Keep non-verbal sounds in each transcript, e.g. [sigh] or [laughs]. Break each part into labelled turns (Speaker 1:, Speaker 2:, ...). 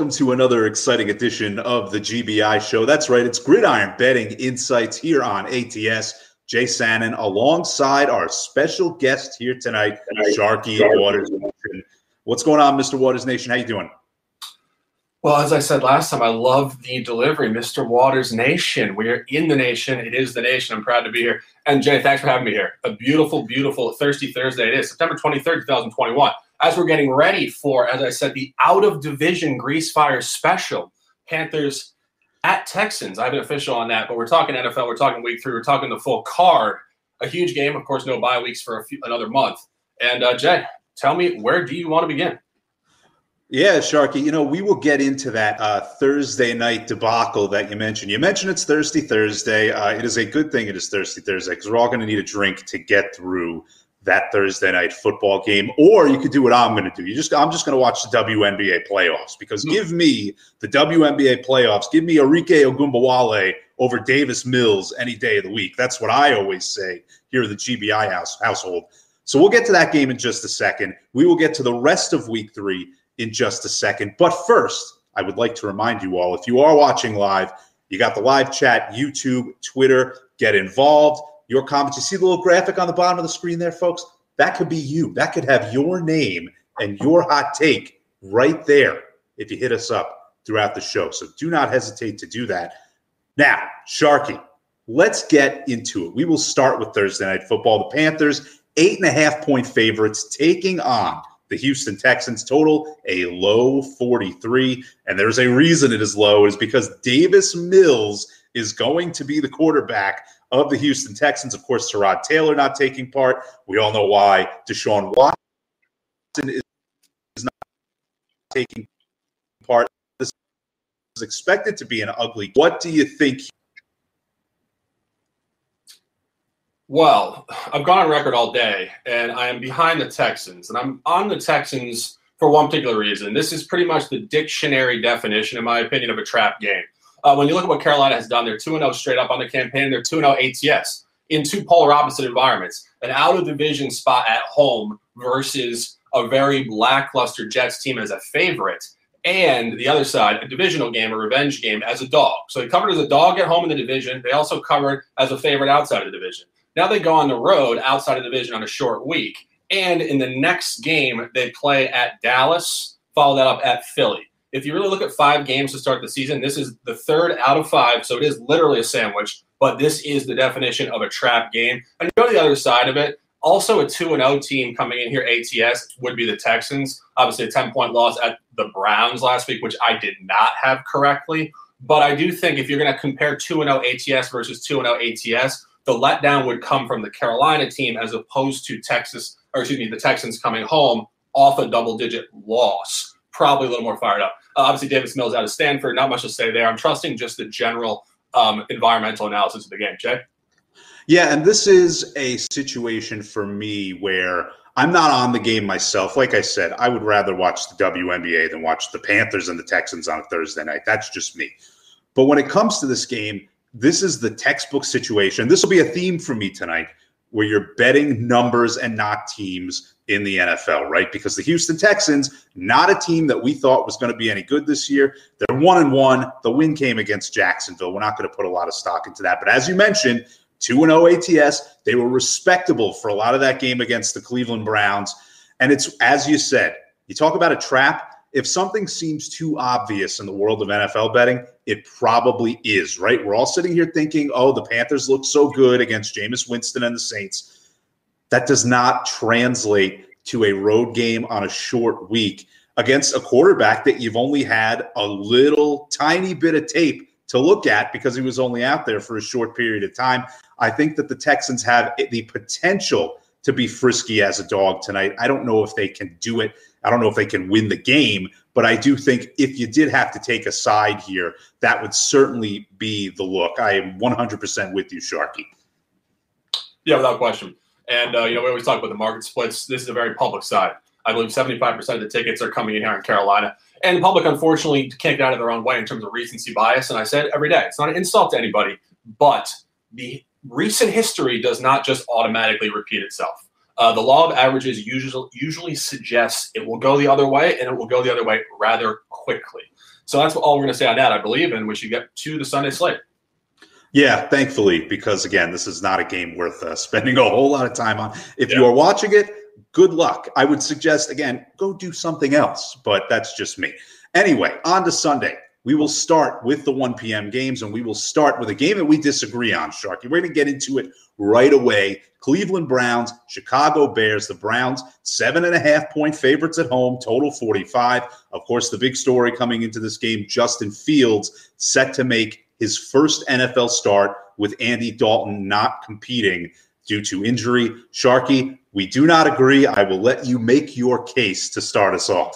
Speaker 1: Welcome to another exciting edition of the GBI show. That's right, it's Gridiron Betting Insights here on ATS. Jay Sanin alongside our special guest here tonight, Sharky Waters Nation. What's going on, Mr. Waters Nation? How you doing?
Speaker 2: Well, as I said last time, I love the delivery, Mr. Waters Nation. We're in the nation. It is the nation. I'm proud to be here. And Jay, thanks for having me here. A beautiful, beautiful Thirsty Thursday it is, September 23rd, 2021 as we're getting ready for, as I said, the out of division Grease Fire special. Panthers at Texans. I have an official on that, but we're talking NFL. We're talking week three. We're talking the full card. A huge game, of course. No bye weeks for few, another month. And uh, Jay, tell me where do you want to begin?
Speaker 1: Yeah, Sharky. You know, we will get into that uh, Thursday night debacle that you mentioned. You mentioned it's Thirsty Thursday. Uh, it is a good thing it is Thirsty Thursday because we're all going to need a drink to get through that Thursday night football game, or you could do what I'm going to do. You just I'm just going to watch the WNBA playoffs because mm-hmm. give me the WNBA playoffs. Give me Arike Ogunbowale over Davis Mills any day of the week. That's what I always say here in the GBI house household. So we'll get to that game in just a second. We will get to the rest of week three in just a second. But first, I would like to remind you all if you are watching live, you got the live chat, YouTube, Twitter, get involved your comments. You see the little graphic on the bottom of the screen there, folks? That could be you. That could have your name and your hot take right there if you hit us up throughout the show. So do not hesitate to do that. Now, Sharky, let's get into it. We will start with Thursday Night Football. The Panthers, eight and a half point favorites, taking on the Houston Texans. Total a low 43. And there's a reason it is low, is because Davis Mills is going to be the quarterback of the Houston Texans. Of course, Tyrod Taylor not taking part. We all know why. Deshaun Watson is not taking part. This is expected to be an ugly. What do you think?
Speaker 2: Well, I've gone on record all day, and I am behind the Texans, and I'm on the Texans for one particular reason. This is pretty much the dictionary definition, in my opinion, of a trap game. Uh, when you look at what Carolina has done, they're 2 0 straight up on the campaign. They're 2 0 ATS in two polar opposite environments an out of division spot at home versus a very lackluster Jets team as a favorite. And the other side, a divisional game, a revenge game as a dog. So they covered as a dog at home in the division. They also covered as a favorite outside of the division. Now they go on the road outside of the division on a short week. And in the next game, they play at Dallas, follow that up at Philly if you really look at five games to start the season, this is the third out of five. So it is literally a sandwich, but this is the definition of a trap game. And go to the other side of it. Also, a 2 0 team coming in here, ATS, would be the Texans. Obviously, a 10 point loss at the Browns last week, which I did not have correctly. But I do think if you're going to compare 2 0 ATS versus 2 0 ATS, the letdown would come from the Carolina team as opposed to Texas, or excuse me, the Texans coming home off a double digit loss. Probably a little more fired up. Uh, obviously, Davis Mills out of Stanford. Not much to say there. I'm trusting just the general um, environmental analysis of the game. Jay?
Speaker 1: Yeah, and this is a situation for me where I'm not on the game myself. Like I said, I would rather watch the WNBA than watch the Panthers and the Texans on a Thursday night. That's just me. But when it comes to this game, this is the textbook situation. This will be a theme for me tonight where you're betting numbers and not teams in the NFL, right? Because the Houston Texans, not a team that we thought was going to be any good this year. They're one and one. The win came against Jacksonville. We're not going to put a lot of stock into that. But as you mentioned, 2 0 ATS, they were respectable for a lot of that game against the Cleveland Browns. And it's, as you said, you talk about a trap. If something seems too obvious in the world of NFL betting, it probably is, right? We're all sitting here thinking, oh, the Panthers look so good against Jameis Winston and the Saints that does not translate to a road game on a short week against a quarterback that you've only had a little tiny bit of tape to look at because he was only out there for a short period of time. I think that the Texans have the potential to be frisky as a dog tonight. I don't know if they can do it. I don't know if they can win the game, but I do think if you did have to take a side here, that would certainly be the look. I am 100% with you, Sharky.
Speaker 2: Yeah, without question. And uh, you know, we always talk about the market splits. This is a very public side. I believe 75% of the tickets are coming in here in Carolina. And the public, unfortunately, can't get out of their own way in terms of recency bias. And I said every day, it's not an insult to anybody, but the recent history does not just automatically repeat itself. Uh, the law of averages usually usually suggests it will go the other way, and it will go the other way rather quickly. So that's all we're going to say on that, I believe, and we should get to the Sunday slate.
Speaker 1: Yeah, thankfully, because again, this is not a game worth uh, spending a whole lot of time on. If yeah. you are watching it, good luck. I would suggest, again, go do something else, but that's just me. Anyway, on to Sunday. We will start with the 1 p.m. games, and we will start with a game that we disagree on, Sharky. We're going to get into it right away. Cleveland Browns, Chicago Bears. The Browns, seven and a half point favorites at home, total 45. Of course, the big story coming into this game Justin Fields set to make his first NFL start with Andy Dalton not competing due to injury. Sharky, we do not agree. I will let you make your case to start us off.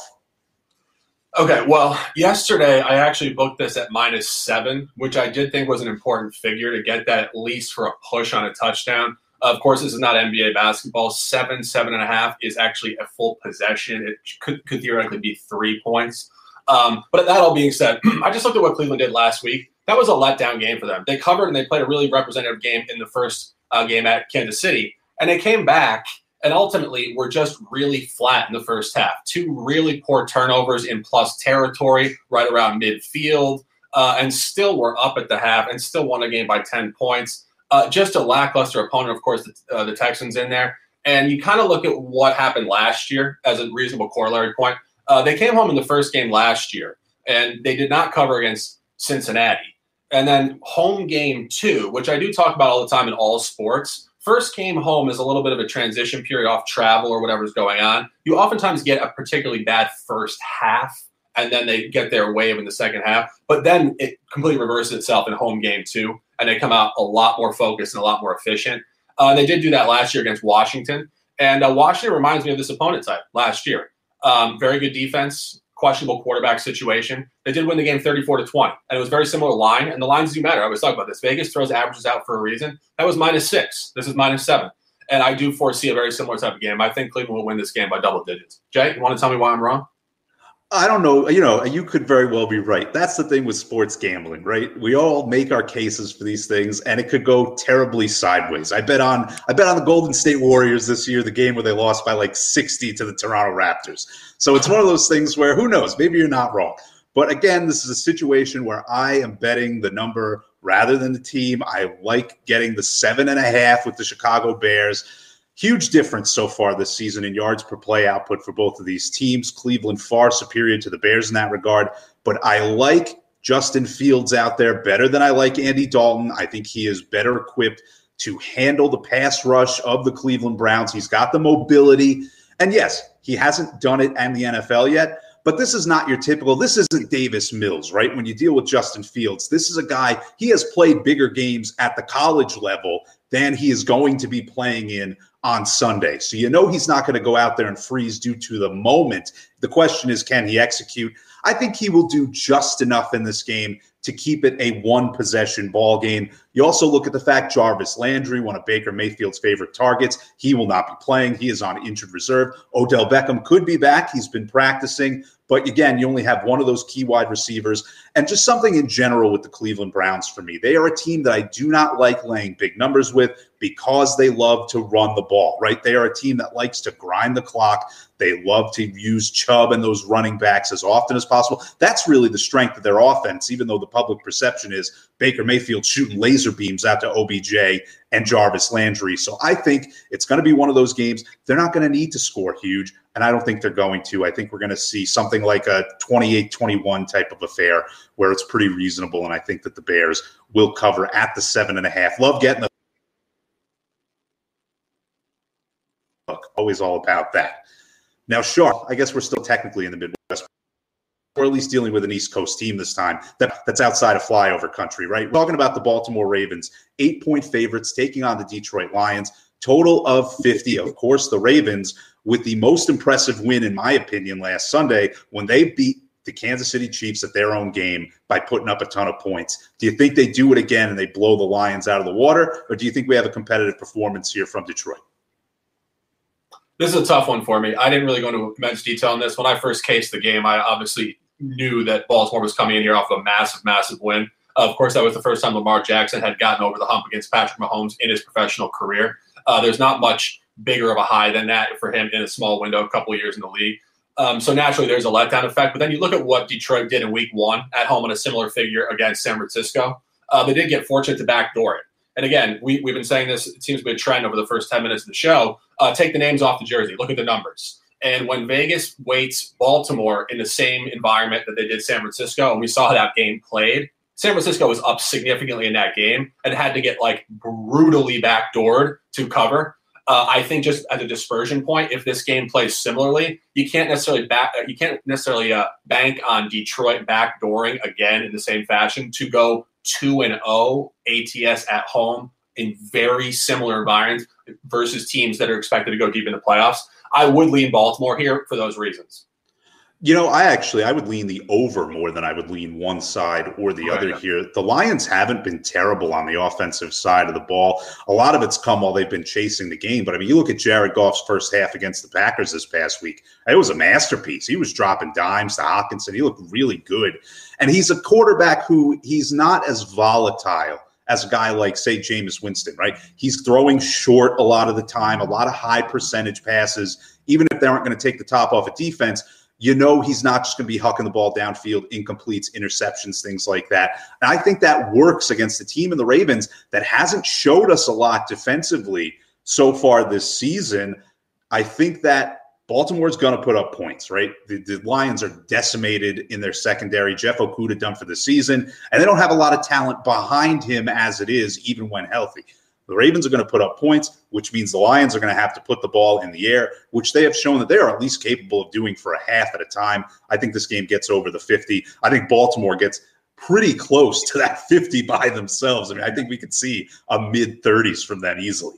Speaker 2: Okay, well, yesterday I actually booked this at minus seven, which I did think was an important figure to get that at least for a push on a touchdown. Of course, this is not NBA basketball. Seven, seven and a half is actually a full possession. It could, could theoretically be three points. Um, but that all being said, [clears throat] I just looked at what Cleveland did last week. That was a letdown game for them. They covered and they played a really representative game in the first uh, game at Kansas City, and they came back and ultimately we were just really flat in the first half. Two really poor turnovers in plus territory right around midfield, uh, and still were up at the half and still won a game by 10 points. Uh, just a lackluster opponent, of course, the, uh, the Texans in there. And you kind of look at what happened last year as a reasonable corollary point. Uh, they came home in the first game last year, and they did not cover against Cincinnati. And then home game two, which I do talk about all the time in all sports, first came home is a little bit of a transition period off travel or whatever's going on. You oftentimes get a particularly bad first half, and then they get their wave in the second half. But then it completely reverses itself in home game two, and they come out a lot more focused and a lot more efficient. Uh, they did do that last year against Washington, and uh, Washington reminds me of this opponent type last year. Um, very good defense, questionable quarterback situation. They did win the game 34 to 20, and it was very similar line. And the lines do matter. I was talking about this. Vegas throws averages out for a reason. That was minus six. This is minus seven. And I do foresee a very similar type of game. I think Cleveland will win this game by double digits. Jay, you want to tell me why I'm wrong?
Speaker 1: I don't know. You know, you could very well be right. That's the thing with sports gambling, right? We all make our cases for these things, and it could go terribly sideways. I bet on I bet on the Golden State Warriors this year, the game where they lost by like sixty to the Toronto Raptors. So it's one of those things where who knows? Maybe you're not wrong. But again, this is a situation where I am betting the number rather than the team. I like getting the seven and a half with the Chicago Bears. Huge difference so far this season in yards per play output for both of these teams. Cleveland far superior to the Bears in that regard. But I like Justin Fields out there better than I like Andy Dalton. I think he is better equipped to handle the pass rush of the Cleveland Browns. He's got the mobility. And yes, he hasn't done it in the NFL yet, but this is not your typical, this isn't Davis Mills, right? When you deal with Justin Fields, this is a guy, he has played bigger games at the college level than he is going to be playing in on Sunday. So you know he's not going to go out there and freeze due to the moment. The question is, can he execute? I think he will do just enough in this game to keep it a one possession ball game. You also look at the fact Jarvis Landry, one of Baker Mayfield's favorite targets, he will not be playing. He is on injured reserve. Odell Beckham could be back. He's been practicing. But again, you only have one of those key wide receivers. And just something in general with the Cleveland Browns for me. They are a team that I do not like laying big numbers with because they love to run the ball, right? They are a team that likes to grind the clock. They love to use Chubb and those running backs as often as possible. That's really the strength of their offense, even though the public perception is Baker Mayfield shooting laser beams out to OBJ and Jarvis Landry. So I think it's going to be one of those games. They're not going to need to score huge, and I don't think they're going to. I think we're going to see something like a 28 21 type of affair where it's pretty reasonable. And I think that the Bears will cover at the seven and a half. Love getting the always all about that. Now, sure, I guess we're still technically in the Midwest or at least dealing with an East Coast team this time that, that's outside of flyover country, right? We're talking about the Baltimore Ravens, eight point favorites taking on the Detroit Lions, total of 50. Of course, the Ravens with the most impressive win, in my opinion, last Sunday when they beat the Kansas City Chiefs at their own game by putting up a ton of points. Do you think they do it again and they blow the Lions out of the water, or do you think we have a competitive performance here from Detroit?
Speaker 2: This is a tough one for me. I didn't really go into immense detail on this. When I first cased the game, I obviously knew that Baltimore was coming in here off a massive, massive win. Of course, that was the first time Lamar Jackson had gotten over the hump against Patrick Mahomes in his professional career. Uh, there's not much bigger of a high than that for him in a small window, a couple of years in the league. Um, so naturally, there's a letdown effect. But then you look at what Detroit did in Week One at home in a similar figure against San Francisco. Uh, they did get fortunate to backdoor it. And again, we, we've been saying this. It seems to be a trend over the first 10 minutes of the show. Uh, take the names off the jersey. Look at the numbers. And when Vegas weights Baltimore in the same environment that they did San Francisco, and we saw that game played, San Francisco was up significantly in that game and had to get like brutally backdoored to cover. Uh, I think just as a dispersion point, if this game plays similarly, you can't necessarily back, you can't necessarily uh, bank on Detroit backdooring again in the same fashion to go two and zero oh ATS at home in very similar environments versus teams that are expected to go deep in the playoffs. I would lean Baltimore here for those reasons.
Speaker 1: You know, I actually I would lean the over more than I would lean one side or the other here. The Lions haven't been terrible on the offensive side of the ball. A lot of it's come while they've been chasing the game. But I mean, you look at Jared Goff's first half against the Packers this past week. It was a masterpiece. He was dropping dimes to Hockenson. He looked really good. And he's a quarterback who he's not as volatile as a guy like, say, Jameis Winston, right? He's throwing short a lot of the time, a lot of high percentage passes, even if they aren't going to take the top off a of defense you know he's not just going to be hucking the ball downfield, incompletes, interceptions, things like that. And I think that works against the team in the Ravens that hasn't showed us a lot defensively so far this season. I think that Baltimore's going to put up points, right? The, the, Lions are decimated in their secondary. Jeff Okudah done for the season, and they don't have a lot of talent behind him as it is, even when healthy. The Ravens are going to put up points, which means the Lions are going to have to put the ball in the air, which they have shown that they are at least capable of doing for a half at a time. I think this game gets over the 50. I think Baltimore gets pretty close to that [laughs] 50 by themselves. I mean, I think we could see a mid 30s from that easily.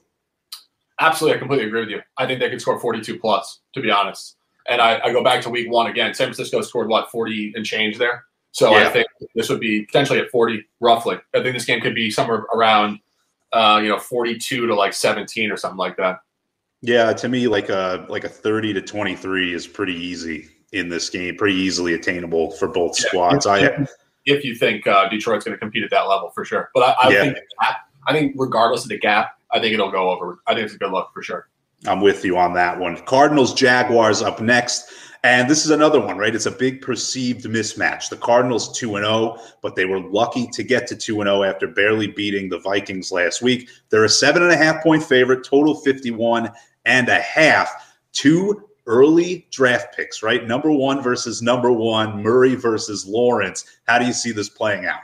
Speaker 2: Absolutely. I completely agree with you. I think they could score 42 plus, to be honest. And I, I go back to week one again. San Francisco scored, what, 40 and change there? So yeah. I think this would be potentially at 40, roughly. I think this game could be somewhere around uh, you know, 42 to like 17 or something like that.
Speaker 1: Yeah, to me, like a like a 30 to 23 is pretty easy in this game, pretty easily attainable for both yeah, squads.
Speaker 2: If, I if you think uh, Detroit's going to compete at that level for sure, but I, I yeah. think I think regardless of the gap, I think it'll go over. I think it's a good look for sure.
Speaker 1: I'm with you on that one. Cardinals Jaguars up next. And this is another one, right? It's a big perceived mismatch. The Cardinals 2 0, but they were lucky to get to 2 0 after barely beating the Vikings last week. They're a seven and a half point favorite, total 51 and a half. Two early draft picks, right? Number one versus number one, Murray versus Lawrence. How do you see this playing out?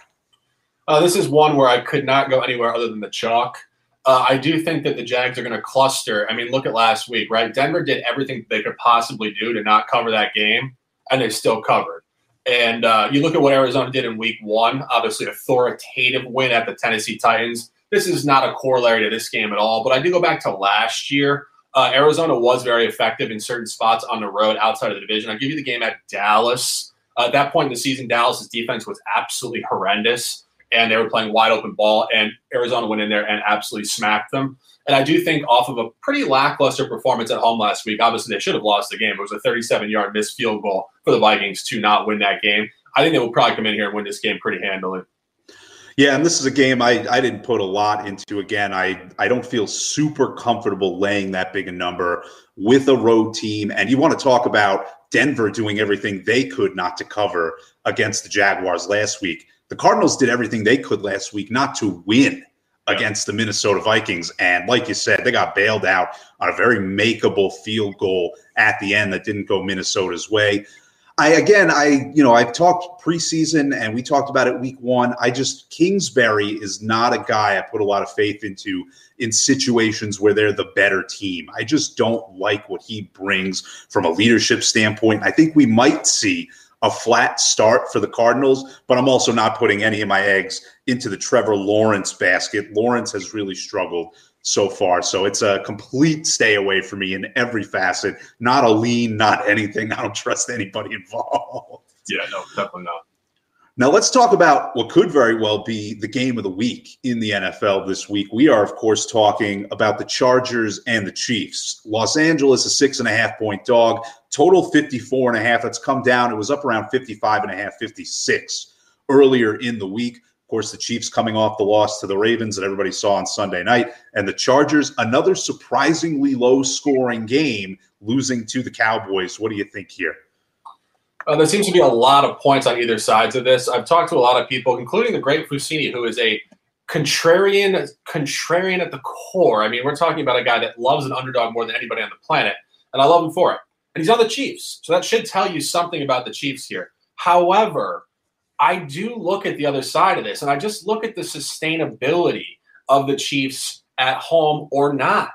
Speaker 2: Uh, this is one where I could not go anywhere other than the chalk. Uh, I do think that the Jags are going to cluster. I mean, look at last week, right? Denver did everything they could possibly do to not cover that game, and they still covered. And uh, you look at what Arizona did in week one, obviously, authoritative win at the Tennessee Titans. This is not a corollary to this game at all, but I do go back to last year. Uh, Arizona was very effective in certain spots on the road outside of the division. I'll give you the game at Dallas. Uh, at that point in the season, Dallas's defense was absolutely horrendous and they were playing wide open ball, and Arizona went in there and absolutely smacked them. And I do think off of a pretty lackluster performance at home last week, obviously they should have lost the game. It was a 37 yard missed field goal for the Vikings to not win that game. I think they will probably come in here and win this game pretty handily.
Speaker 1: Yeah, and this is a game I, I didn't put a lot into. Again, I, I don't feel super comfortable laying that big a number with a road team. And you want to talk about Denver doing everything they could not to cover against the Jaguars last week. The Cardinals did everything they could last week not to win against the Minnesota Vikings. And like you said, they got bailed out on a very makeable field goal at the end that didn't go Minnesota's way. I again, I you know, I've talked preseason and we talked about it week one. I just Kingsbury is not a guy I put a lot of faith into in situations where they're the better team. I just don't like what he brings from a leadership standpoint. I think we might see a flat start for the Cardinals, but I'm also not putting any of my eggs into the Trevor Lawrence basket. Lawrence has really struggled so far. So it's a complete stay away from me in every facet. Not a lean, not anything. [laughs] I don't trust anybody involved.
Speaker 2: Yeah, no, definitely not.
Speaker 1: Now, let's talk about what could very well be the game of the week in the NFL this week. We are, of course, talking about the Chargers and the Chiefs. Los Angeles, a six and a half point dog, total 54 and a half. That's come down. It was up around 55 and a half, 56 earlier in the week. Of course, the Chiefs coming off the loss to the Ravens that everybody saw on Sunday night, and the Chargers, another surprisingly low scoring game, losing to the Cowboys. What do you think here?
Speaker 2: Uh, there seems to be a lot of points on either sides of this. I've talked to a lot of people, including the great Fusini, who is a contrarian, contrarian at the core. I mean, we're talking about a guy that loves an underdog more than anybody on the planet, and I love him for it. And he's on the Chiefs, so that should tell you something about the Chiefs here. However, I do look at the other side of this, and I just look at the sustainability of the Chiefs at home or not.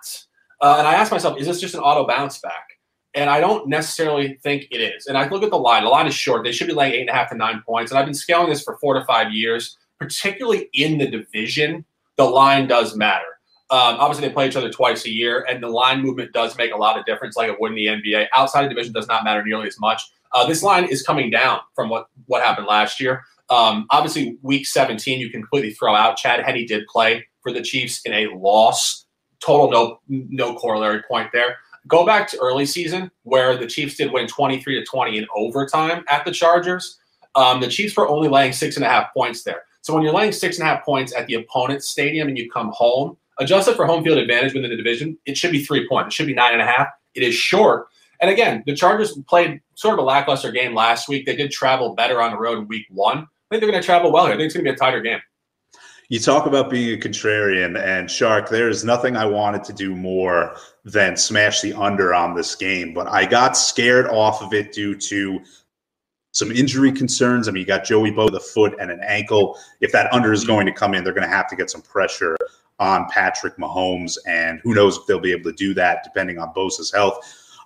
Speaker 2: Uh, and I ask myself, is this just an auto bounce back? And I don't necessarily think it is. And I look at the line. The line is short. They should be laying eight and a half to nine points. And I've been scaling this for four to five years, particularly in the division. The line does matter. Um, obviously, they play each other twice a year, and the line movement does make a lot of difference, like it would in the NBA. Outside of division does not matter nearly as much. Uh, this line is coming down from what what happened last year. Um, obviously, week 17, you can completely throw out. Chad Henne did play for the Chiefs in a loss. Total no no corollary point there. Go back to early season where the Chiefs did win 23 to 20 in overtime at the Chargers. Um, the Chiefs were only laying six and a half points there. So when you're laying six and a half points at the opponent's stadium and you come home, adjusted for home field advantage within the division, it should be three points. It should be nine and a half. It is short. And again, the Chargers played sort of a lackluster game last week. They did travel better on the road in week one. I think they're going to travel well here. I think it's going to be a tighter game.
Speaker 1: You talk about being a contrarian, and Shark, there is nothing I wanted to do more than smash the under on this game, but I got scared off of it due to some injury concerns. I mean, you got Joey Bosa, a foot and an ankle. If that under is going to come in, they're going to have to get some pressure on Patrick Mahomes, and who knows if they'll be able to do that depending on Bosa's health.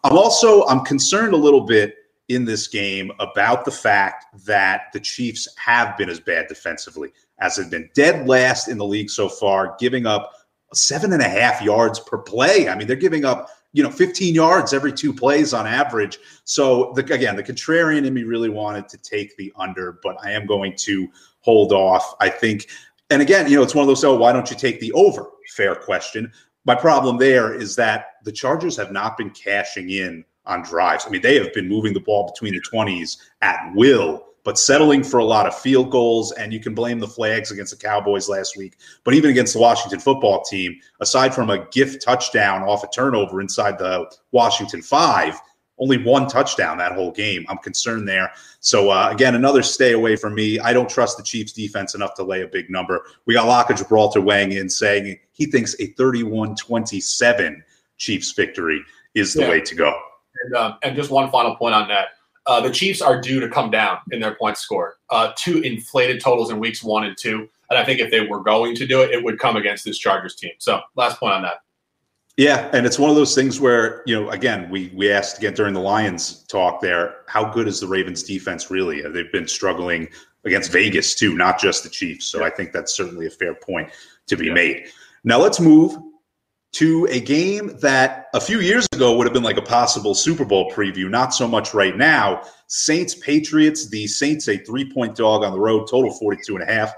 Speaker 1: I'm also I'm concerned a little bit in this game about the fact that the Chiefs have been as bad defensively as have been dead last in the league so far, giving up seven and a half yards per play. I mean, they're giving up you know 15 yards every two plays on average. So the, again, the contrarian in me really wanted to take the under, but I am going to hold off. I think, and again, you know, it's one of those. Oh, why don't you take the over? Fair question. My problem there is that the Chargers have not been cashing in on drives. I mean, they have been moving the ball between the 20s at will, but settling for a lot of field goals. And you can blame the flags against the Cowboys last week, but even against the Washington football team, aside from a gift touchdown off a turnover inside the Washington five, only one touchdown that whole game. I'm concerned there. So uh, again, another stay away from me. I don't trust the Chiefs defense enough to lay a big number. We got Locke of Gibraltar weighing in saying he thinks a 31-27 Chiefs victory is the yeah. way to go.
Speaker 2: And, uh, and just one final point on that. Uh, the Chiefs are due to come down in their points scored. Uh, two inflated totals in weeks one and two. And I think if they were going to do it, it would come against this Chargers team. So last point on that.
Speaker 1: Yeah, and it's one of those things where you know, again, we we asked again during the Lions talk there, how good is the Ravens defense really? They've been struggling against Vegas too, not just the Chiefs. So yeah. I think that's certainly a fair point to be yeah. made. Now let's move to a game that a few years ago would have been like a possible Super Bowl preview, not so much right now. Saints Patriots, the Saints a three-point dog on the road, total 42 and a half.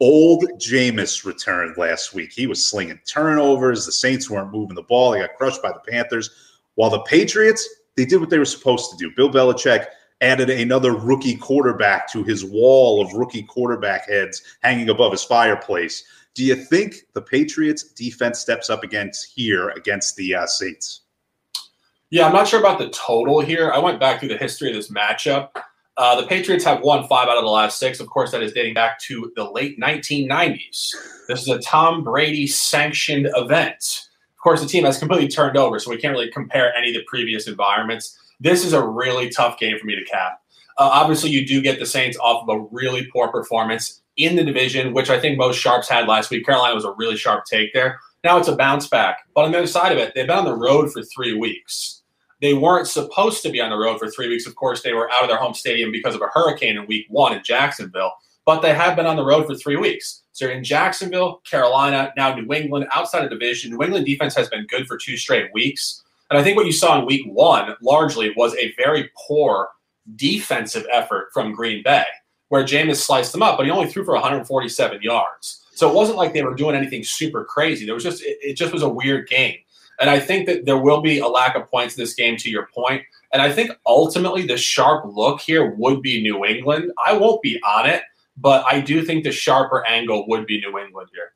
Speaker 1: Old Jameis returned last week. He was slinging turnovers. The Saints weren't moving the ball. They got crushed by the Panthers. While the Patriots, they did what they were supposed to do. Bill Belichick added another rookie quarterback to his wall of rookie quarterback heads hanging above his fireplace. Do you think the Patriots defense steps up against here against the uh, Saints?
Speaker 2: Yeah, I'm not sure about the total here. I went back through the history of this matchup. Uh, the Patriots have won five out of the last six. Of course, that is dating back to the late 1990s. This is a Tom Brady sanctioned event. Of course, the team has completely turned over, so we can't really compare any of the previous environments. This is a really tough game for me to cap. Uh, obviously, you do get the Saints off of a really poor performance in the division, which I think most sharps had last week. Carolina was a really sharp take there. Now it's a bounce back. But on the other side of it, they've been on the road for three weeks. They weren't supposed to be on the road for three weeks. Of course, they were out of their home stadium because of a hurricane in week one in Jacksonville, but they have been on the road for three weeks. So in Jacksonville, Carolina, now New England, outside of division. New England defense has been good for two straight weeks. And I think what you saw in week one largely was a very poor defensive effort from Green Bay, where Jameis sliced them up, but he only threw for 147 yards. So it wasn't like they were doing anything super crazy. There was just it, it just was a weird game. And I think that there will be a lack of points in this game, to your point. And I think ultimately the sharp look here would be New England. I won't be on it, but I do think the sharper angle would be New England here.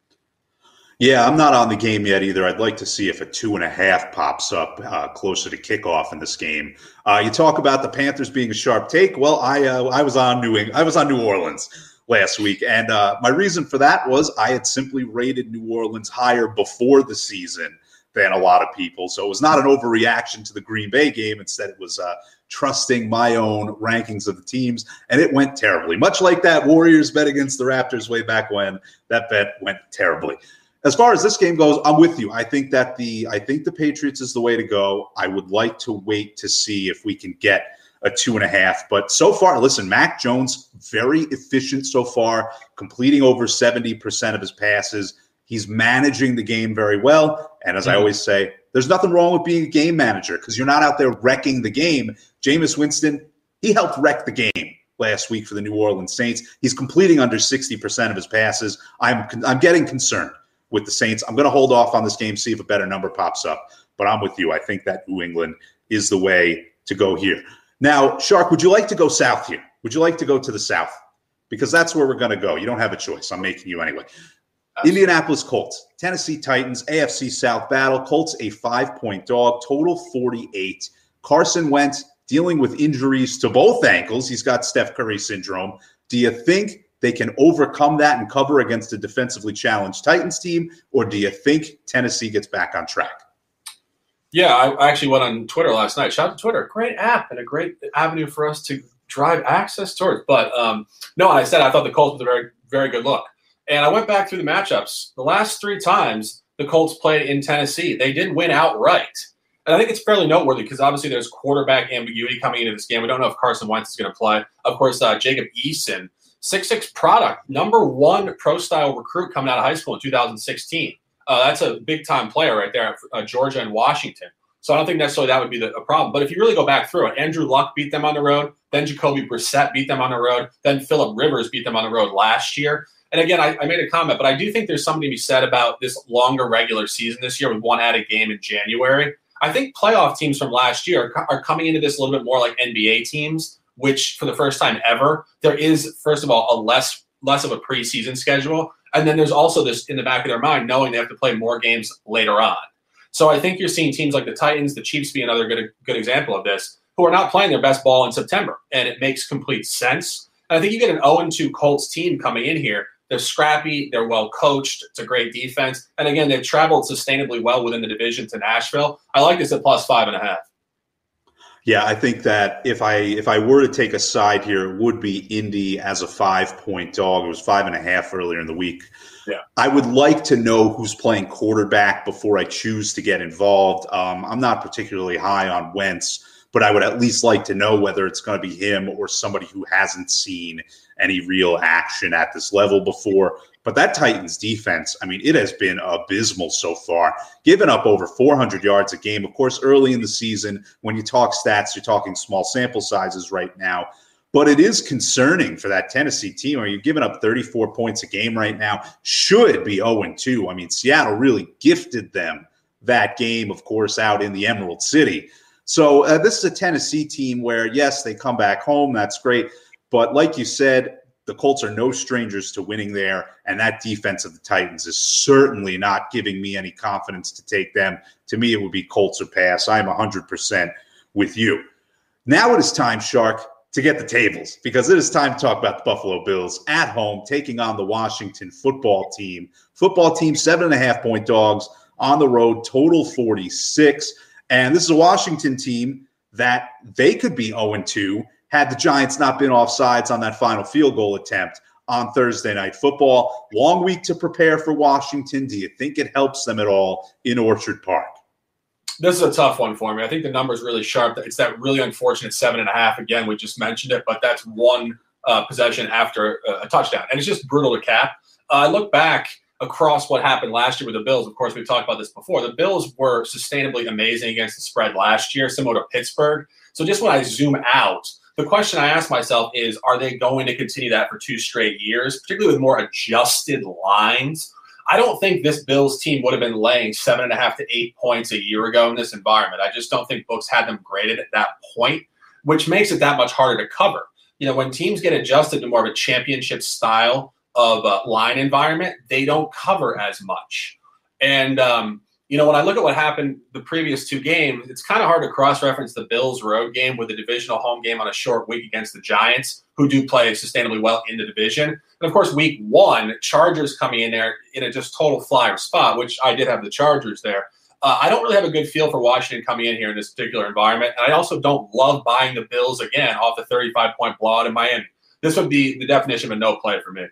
Speaker 1: Yeah, I'm not on the game yet either. I'd like to see if a two and a half pops up uh, closer to kickoff in this game. Uh, you talk about the Panthers being a sharp take. Well, I uh, I was on New England, I was on New Orleans last week, and uh, my reason for that was I had simply rated New Orleans higher before the season than a lot of people. So it was not an overreaction to the Green Bay game. Instead, it was uh, trusting my own rankings of the teams, and it went terribly. Much like that Warriors bet against the Raptors way back when, that bet went terribly as far as this game goes, I'm with you. I think that the I think the Patriots is the way to go. I would like to wait to see if we can get a two and a half. But so far, listen, Mac Jones very efficient so far, completing over 70% of his passes. He's managing the game very well. And as. I always say, there's nothing wrong with being a game manager because you're not out there wrecking the game. Jameis Winston, he helped wreck the game last week for the New Orleans Saints. He's completing under 60% of his passes. I'm I'm getting concerned with the Saints. I'm going to hold off on this game, see if a better number pops up. But I'm with you. I think that New England is the way to go here. Now, Shark, would you like to go south here? Would you like to go to the south? Because that's where we're going to go. You don't have a choice. I'm making you anyway. Indianapolis Colts, Tennessee Titans, AFC South battle. Colts a five point dog, total 48. Carson Wentz dealing with injuries to both ankles. He's got Steph Curry syndrome. Do you think they can overcome that and cover against a defensively challenged Titans team, or do you think Tennessee gets back on track?
Speaker 2: Yeah, I actually went on Twitter last night. Shout out to Twitter, great app and a great avenue for us to drive access towards. But um, no, I said I thought the Colts was a very, very good look. And I went back through the matchups. The last three times the Colts played in Tennessee, they did win outright. And I think it's fairly noteworthy because obviously there's quarterback ambiguity coming into this game. We don't know if Carson Wentz is going to play. Of course, uh, Jacob Eason Six six product, number one pro style recruit coming out of high school in 2016. Uh, that's a big time player right there at uh, Georgia and Washington. So I don't think necessarily that would be the, a problem. But if you really go back through it, Andrew Luck beat them on the road. Then Jacoby Brissett beat them on the road. Then Philip Rivers beat them on the road last year. And again, I, I, made a comment, but I do think there's something to be said about this longer regular season this year with one added game in January. I think playoff teams from last year are coming into this a little bit more like NBA teams which for the first time ever, there is first of all a less less of a preseason schedule, and then there's also this in the back of their mind knowing they have to play more games later on. So I think you're seeing teams like the Titans, the Chiefs be another good good example of this, who are not playing their best ball in September, and it makes complete sense. And I think you get an 0 2 Colts team coming in here. They're scrappy, they're well coached, it's a great defense, and again, they've traveled sustainably well within the division to Nashville. I like this at plus five and a half.
Speaker 1: Yeah, I think that if I if I were to take a side here, it would be Indy as a five point dog. It was five and a half earlier in the week.
Speaker 2: Yeah,
Speaker 1: I would like to know who's playing quarterback before I choose to get involved. Um, I'm not particularly high on Wentz, but I would at least like to know whether it's going to be him or somebody who hasn't seen any real action at this level before. But that Titans defense, I mean, it has been abysmal so far, giving up over 400 yards a game. Of course, early in the season, when you talk stats, you're talking small sample sizes right now. But it is concerning for that Tennessee team. Are you giving up 34 points a game right now? Should be 0 2. I mean, Seattle really gifted them that game, of course, out in the Emerald City. So uh, this is a Tennessee team where, yes, they come back home. That's great. But like you said, the Colts are no strangers to winning there, and that defense of the Titans is certainly not giving me any confidence to take them. To me, it would be Colts or pass. I'm 100% with you. Now it is time, Shark, to get the tables because it is time to talk about the Buffalo Bills at home taking on the Washington football team. Football team, seven and a half point dogs on the road, total 46. And this is a Washington team that they could be 0 2 had the Giants not been offsides on that final field goal attempt on Thursday night football. Long week to prepare for Washington. Do you think it helps them at all in Orchard Park?
Speaker 2: This is a tough one for me. I think the number is really sharp. It's that really unfortunate seven and a half. Again, we just mentioned it, but that's one uh, possession after a, a, touchdown, and it's just brutal to cap. Uh, I look back across what happened last year with the Bills. Of course, we've talked about this before. The Bills were sustainably amazing against the spread last year, similar to Pittsburgh. So just when I zoom out, the question I ask myself is are they going to continue that for two straight years, particularly with more adjusted lines? I don't think this Bills team would have been laying seven and a half to eight points a year ago in this environment. I just don't think books had them graded at that point, which makes it that much harder to cover. you know, when teams get adjusted to more of a championship style of uh, line environment, they don't cover as much. And um, you know, when I look at what happened the previous two games, it's kind of hard to cross-reference the Bills road game with a divisional home game on a short week against the Giants, who do play sustainably well in the division. And of course, week one, Chargers coming in there in a just total flyer spot, which I did have the Chargers there. Uh, I don't really have a good feel for Washington coming in here in this particular environment, and I also don't love buying the Bills again off the 35 point blowout in Miami. This would be the definition of a no play for me.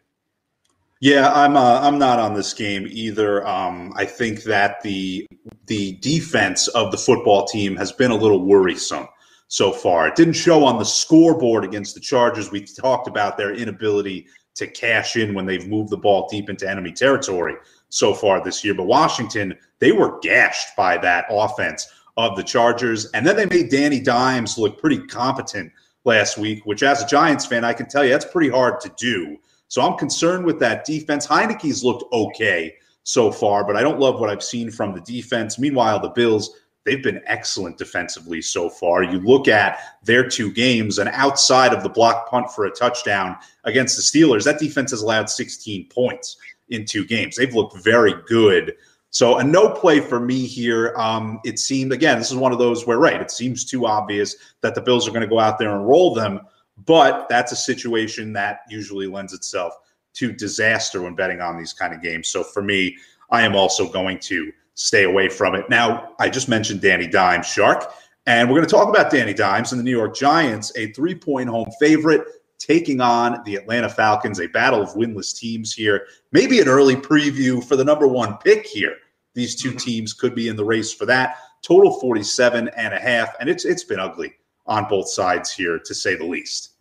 Speaker 1: Yeah, I'm uh, I'm not on this game either. Um, I think that the the defense of the football team has been a little worrisome so far. It didn't show on the scoreboard against the Chargers. We talked about their inability to cash in when they've moved the ball deep into enemy territory so far this year. But Washington, they were gashed by that offense of the Chargers, and then they made Danny Dimes look pretty competent last week. Which, as a Giants fan, I can tell you that's pretty hard to do. So I'm concerned with that defense. Heinicke's looked okay so far, but I don't love what I've seen from the defense. Meanwhile, the Bills, they've been excellent defensively so far. You look at their two games, and outside of the block punt for a touchdown against the Steelers, that defense has allowed 16 points in two games. They've looked very good. So a no play for me here. Um, it seemed again, this is one of those where right, it seems too obvious that the Bills are going to go out there and roll them. But that's a situation that usually lends itself to disaster when betting on these kind of games. So for me, I am also going to stay away from it. Now, I just mentioned Danny Dimes, Shark, and we're going to talk about Danny Dimes and the New York Giants, a three point home favorite taking on the Atlanta Falcons, a battle of winless teams here. Maybe an early preview for the number one pick here. These two mm-hmm. teams could be in the race for that. Total 47 and a half, and it's it's been ugly on both sides here, to say the least.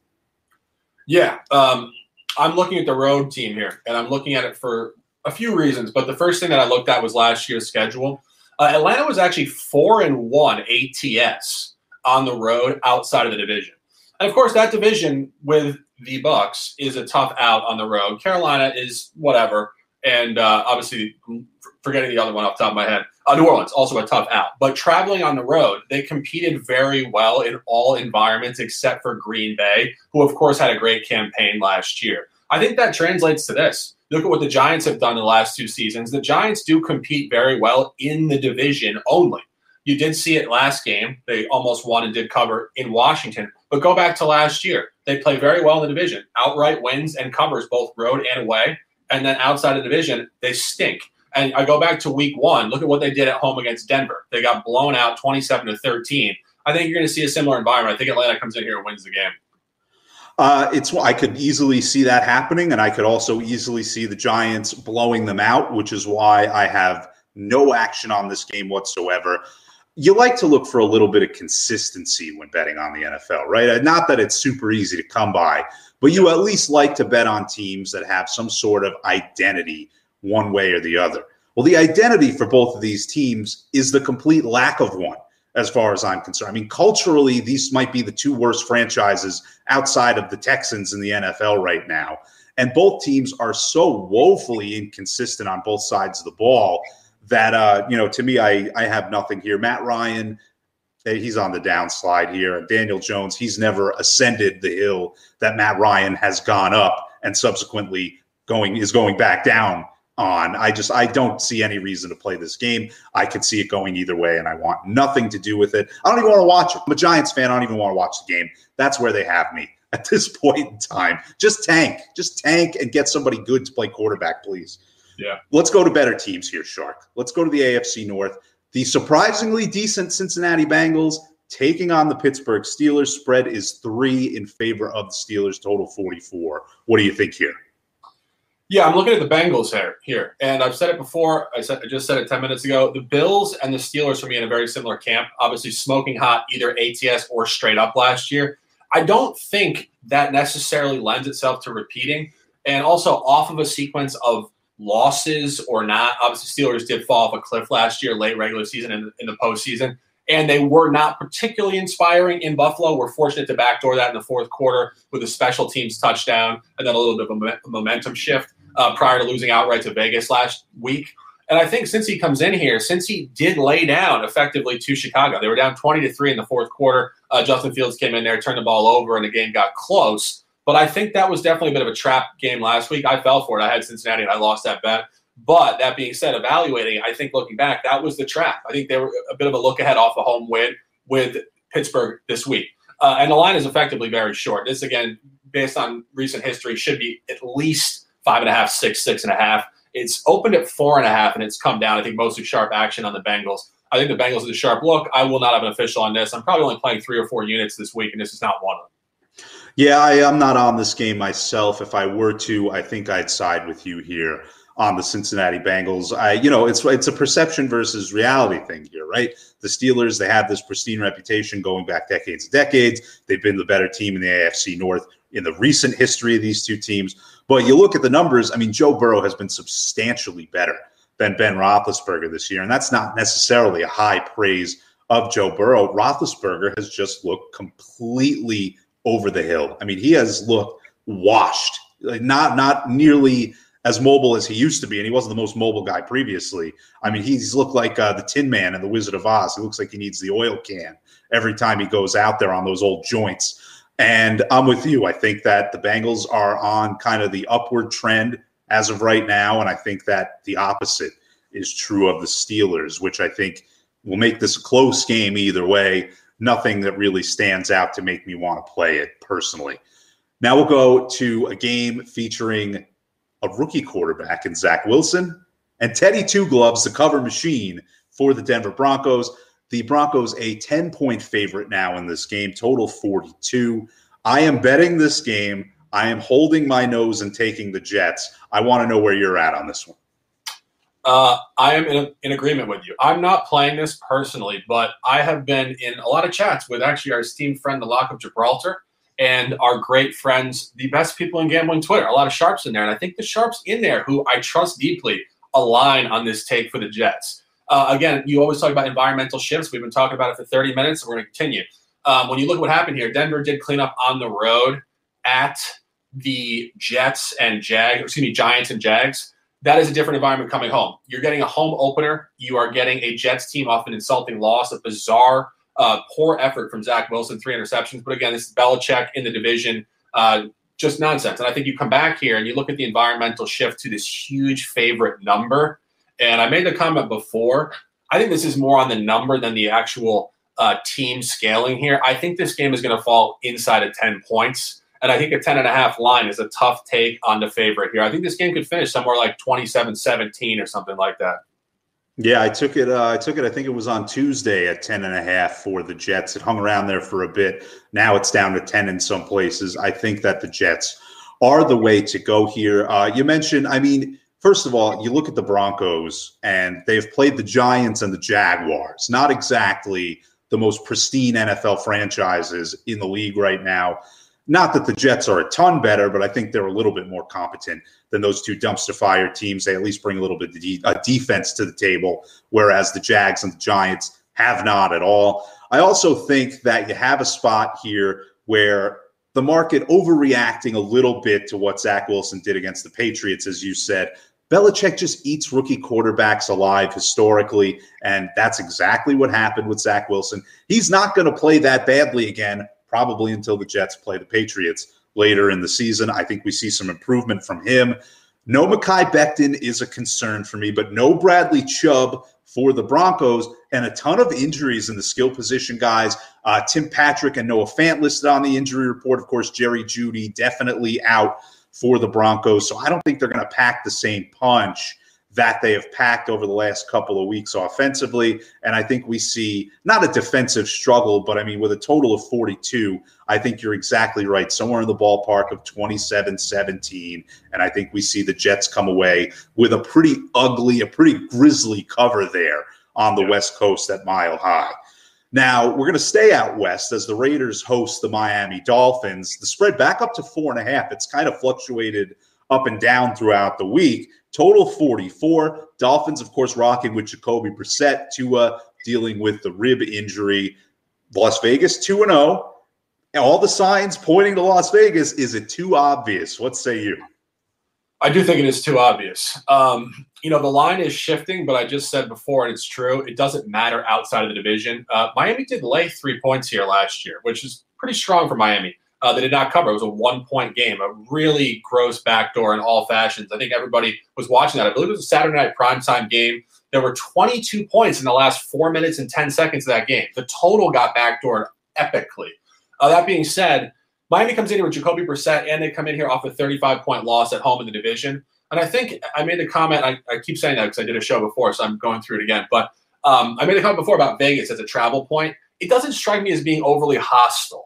Speaker 2: Yeah, um, I'm looking at the road team here, and I'm looking at it for a few reasons. But the first thing that I looked at was last year's schedule. Uh, Atlanta was actually four and one ATS on the road outside of the division, and of course that division with the Bucs is a tough out on the road. Carolina is whatever, and uh, obviously forgetting the other one off the top of my head. Uh, New Orleans, also a tough out. But traveling on the road, they competed very well in all environments except for Green Bay, who, of course, had a great campaign last year. I think that translates to this. Look at what the Giants have done in the last two seasons. The Giants do compete very well in the division only. You did see it last game. They almost won and did cover in Washington. But go back to last year. They play very well in the division, outright wins and covers both road and away. And then outside of the division, they stink. And I go back to week one. Look at what they did at home against Denver. They got blown out 27 to 13. I think you're going to see a similar environment. I think Atlanta comes in here and wins the game.
Speaker 1: Uh, it's I could easily see that happening, and I could also easily see the Giants blowing them out, which is why I have no action on this game whatsoever. You like to look for a little bit of consistency when betting on the NFL, right? Not that it's super easy to come by, but you at least like to bet on teams that have some sort of identity one way or the other. Well, the identity for both of these teams is the complete lack of one, as far as I'm concerned. I mean, culturally, these might be the two worst franchises outside of the Texans in the NFL right now. And both teams are so woefully inconsistent on both sides of the ball that, uh, you know, to me, I, I have nothing here. Matt Ryan, eh, he's on the downslide here. And Daniel Jones, he's never ascended the hill that Matt Ryan has gone up and subsequently going is going back down on. I just I don't see any reason to play this game. I could see it going either way, and I want nothing to do with it. I don't even want to watch it. I'm a Giants fan. I don't even want to watch the game. That's where they have me [laughs] at this point in time. Just tank, just tank, and get somebody good to play quarterback, please.
Speaker 2: Yeah.
Speaker 1: Let's go to better teams here, Shark. Let's go to the AFC North. The surprisingly decent Cincinnati Bengals taking on the Pittsburgh Steelers. Spread is three in favor of the Steelers, total 44. What do you think here?
Speaker 2: Yeah, I'm looking at the Bengals here, here, and I've said it before. I said I just said it 10 minutes ago. The Bills and the Steelers for me in a very similar camp. Obviously, smoking hot either ATS or straight up last year. I don't think that necessarily lends itself to repeating, and also off of a sequence of losses or not. Obviously, Steelers did fall off a cliff last year, late regular season and in the postseason and they were not particularly inspiring in Buffalo. We're fortunate to backdoor that in the fourth quarter with a special teams touchdown and then a little bit of a momentum shift uh, prior to losing outright to Vegas last week. And I think Cincy comes in here, Cincy did lay down effectively to Chicago, they were down 20 to 3 in the fourth quarter. Uh, Justin Fields came in there, turned the ball over, and the game got close. But I think that was definitely a bit of a trap game last week. I fell for it. I had Cincinnati and I lost that bet. But that being said, evaluating, I think looking back, that was the trap. I think they were a bit of a look ahead off a home win with Pittsburgh this week. Uh, and the line is effectively very short. This, again, based on recent history, should be at least five and a half, six, six and a half. It's opened at four and a half and it's come down. I think mostly sharp action on the Bengals. I think the Bengals are the sharp look. I will not have an official on this. I'm probably only playing three or four units this week, and this is not one of them.
Speaker 1: Yeah, I, am not on this game myself. If I were to, I think I'd side with you here on the Cincinnati Bengals. I, you know, it's it's a perception versus reality thing here, right? The Steelers, they have this pristine reputation going back decades and decades. They've been the better team in the AFC North in the recent history of these two teams. But you look at the numbers, I mean, Joe Burrow has been substantially better than Ben Roethlisberger this year. And that's not necessarily a high praise of Joe Burrow. Roethlisberger has just looked completely over the hill. I mean, he has looked washed, like not not nearly as mobile as he used to be, and he wasn't the most mobile guy previously. I mean, he's looked like uh, the Tin Man and the Wizard of Oz. He looks like he needs the oil can every time he goes out there on those old joints. And I'm with you. I think that the Bengals are on kind of the upward trend as of right now. And I think that the opposite is true of the Steelers, which I think will make this a close game either way. Nothing that really stands out to make me want to play it personally. Now we'll go to a game featuring a rookie quarterback in Zach Wilson and Teddy Two Gloves, the cover machine for the Denver Broncos. The Broncos a 10 point favorite now in this game, total 42. I am betting this game. I am holding my nose and taking the Jets. I want to know where you're at on this one.
Speaker 2: Uh, I am in, in, agreement with you. I'm not playing this personally, but I have been in a lot of chats with actually our esteemed friend, the Lock of Gibraltar, and our great friends, the best people in gambling Twitter. A lot of sharps in there. And I think the sharps in there, who I trust deeply, align on this take for the Jets. Uh, again, you always talk about environmental shifts. We've been talking about it for 30 minutes, and we're going to continue. Um, when you look at what happened here, Denver did clean up on the road at the Jets and Jags, excuse me, Giants and Jags. That is a different environment coming home. You're getting a home opener. You are getting a Jets team off an insulting loss, a bizarre, uh, poor effort from Zach Wilson, three interceptions. But again, this is Belichick in the division. Uh, just nonsense. And I think you come back here and you look at the environmental shift to this huge favorite number and I made the comment before. I think this is more on the number than the actual uh, team scaling here. I think this game is going to fall inside of 10 points. And I think a 10 and a half line is a tough take on the favorite here. I think this game could finish somewhere like 27 17 or something like that.
Speaker 1: Yeah, I took it. Uh, I took it. I think it was on Tuesday at 10 and a half for the Jets. It hung around there for a bit. Now it's down to 10 in some places. I think that the Jets are the way to go here. Uh, you mentioned, I mean, first of all, you look at the Broncos and they've played the Giants and the Jaguars, not exactly the most pristine NFL franchises in the league right now. Not that the Jets are a ton better, but I think they're a little bit more competent than those two dumpster fire teams. They at least bring a little bit of de- uh, defense to the table, whereas the Jags and the Giants have not at all. I also think that you have a spot here where the market overreacting a little bit to what Zach Wilson did against the Patriots, as you said, Belichick just eats rookie quarterbacks alive historically, and that's exactly what happened with Zach Wilson. He's not going to play that badly again, probably until the Jets play the Patriots later in the season. I think we see some improvement from him. No Mekhi Becton is a concern for me, but no Bradley Chubb for the Broncos, and a ton of injuries in the skill position guys. Uh, Tim Patrick and Noah Fant listed on the injury report. Of course, Jerry Jeudy definitely out for the Broncos. So I don't think they're going to pack the same punch that they have packed over the last couple of weeks offensively. And I think we see not a defensive struggle, but I mean, with a total of 42, I think you're exactly right. Somewhere in the ballpark of 27 17. And I think we see the Jets come away with a pretty ugly, a pretty grisly cover there on the West Coast at Mile High. Now, we're going to stay out west as the Raiders host the Miami Dolphins. The spread back up to four and a half. It's kind of fluctuated up and down throughout the week. Total 44. Dolphins, of course, rocking with Jacoby Brissett. Tua dealing with the rib injury. Las Vegas 2 and 0. All the signs pointing to Las Vegas. Is it too obvious? What say you?
Speaker 2: I do think it is too obvious. Um, you know, the line is shifting, but I just said before, and it's true, it doesn't matter outside of the division. Uh, Miami did lay three points here last year, which is pretty strong for Miami. Uh, they did not cover. It was a one point game, a really gross backdoor in all fashions. I think everybody was watching that. I believe it was a Saturday night primetime game. There were 22 points in the last four minutes and 10 seconds of that game. The total got backdoored epically. Uh, that being said, Miami comes in here with Jacoby Brissett, and they come in here off a 35 point loss at home in the division. And I think I made the comment, I, I keep saying that because I did a show before, so I'm going through it again. But um, I made a comment before about Vegas as a travel point. It doesn't strike me as being overly hostile.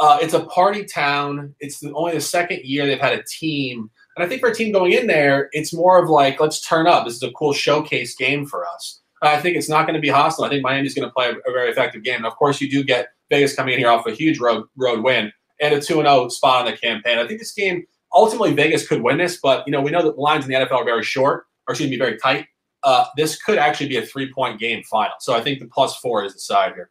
Speaker 2: Uh, it's a party town. It's the, only the second year they've had a team. And I think for a team going in there, it's more of like, let's turn up. This is a cool showcase game for us. I think it's not going to be hostile. I think Miami's going to play a, very effective game. And of course, you do get Vegas coming in here off a huge road, road win and a 2 0 spot on the campaign. I think this game, ultimately, Vegas could win this, but you know we know that the lines in the NFL are very short, or excuse me, very tight. Uh, this could actually be a three point game final. So I think the plus four is the side here.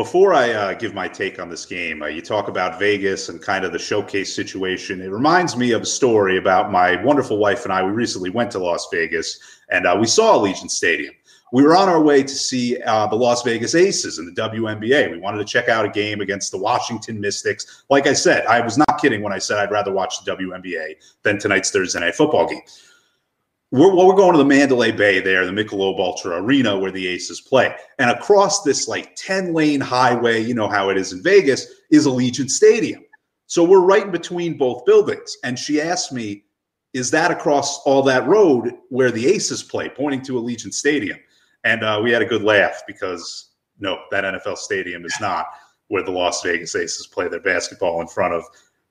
Speaker 1: Before I uh, give my take on this game, uh, you talk about Vegas and kind of the showcase situation. It reminds me of a story about my wonderful wife and I. We recently went to Las Vegas and uh, we saw Allegiant Stadium we were on our way to see uh, the Las Vegas Aces in the WNBA. We wanted to check out a game against the Washington Mystics. Like I said, I was not kidding when I said I'd rather watch the WNBA than tonight's Thursday night football game. We're, well, we're going to the Mandalay Bay there, the Michelob Ultra Arena where the Aces play. And across this like 10 lane highway, you know how it is in Vegas, is Allegiant Stadium. So we're right in between both buildings. And she asked me, is that across all that road where the Aces play, pointing to Allegiant Stadium? And uh, we had a good laugh because no, that NFL stadium is not where the Las Vegas Aces play their basketball in front of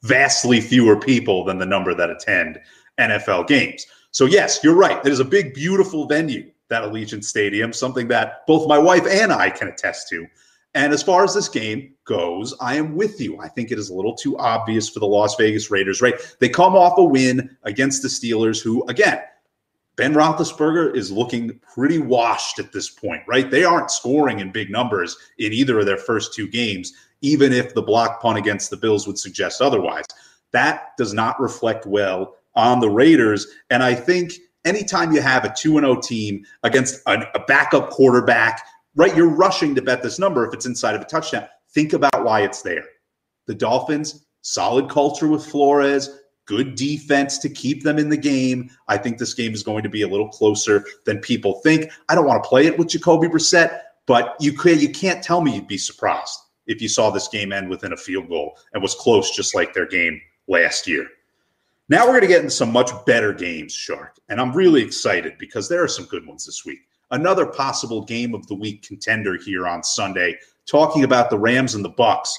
Speaker 1: vastly fewer people than the number that attend NFL games. So, yes, you're right. It is a big, beautiful venue, that Allegiant Stadium, something that both my wife and I can attest to. And as far as this game goes, I am with you. I think it is a little too obvious for the Las Vegas Raiders, right? They come off a win against the Steelers, who, again, Ben Roethlisberger is looking pretty washed at this point, right? They aren't scoring in big numbers in either of their first two games, even if the block punt against the Bills would suggest otherwise. That does not reflect well on the Raiders. And I think anytime you have a 2 0 team against a, a backup quarterback, right, you're rushing to bet this number if it's inside of a touchdown. Think about why it's there. The Dolphins, solid culture with Flores, good defense to keep them in the game. I think this game is going to be a little closer than people think. I don't want to play it with Jacoby Brissett, but you you can't tell me you'd be surprised if you saw this game end within a field goal and was close just like their game last year. Now we're going to get into some much better games, Shark. And I'm really excited because there are some good ones this week. Another possible game of the week contender here on Sunday, talking about the Rams and the Bucs.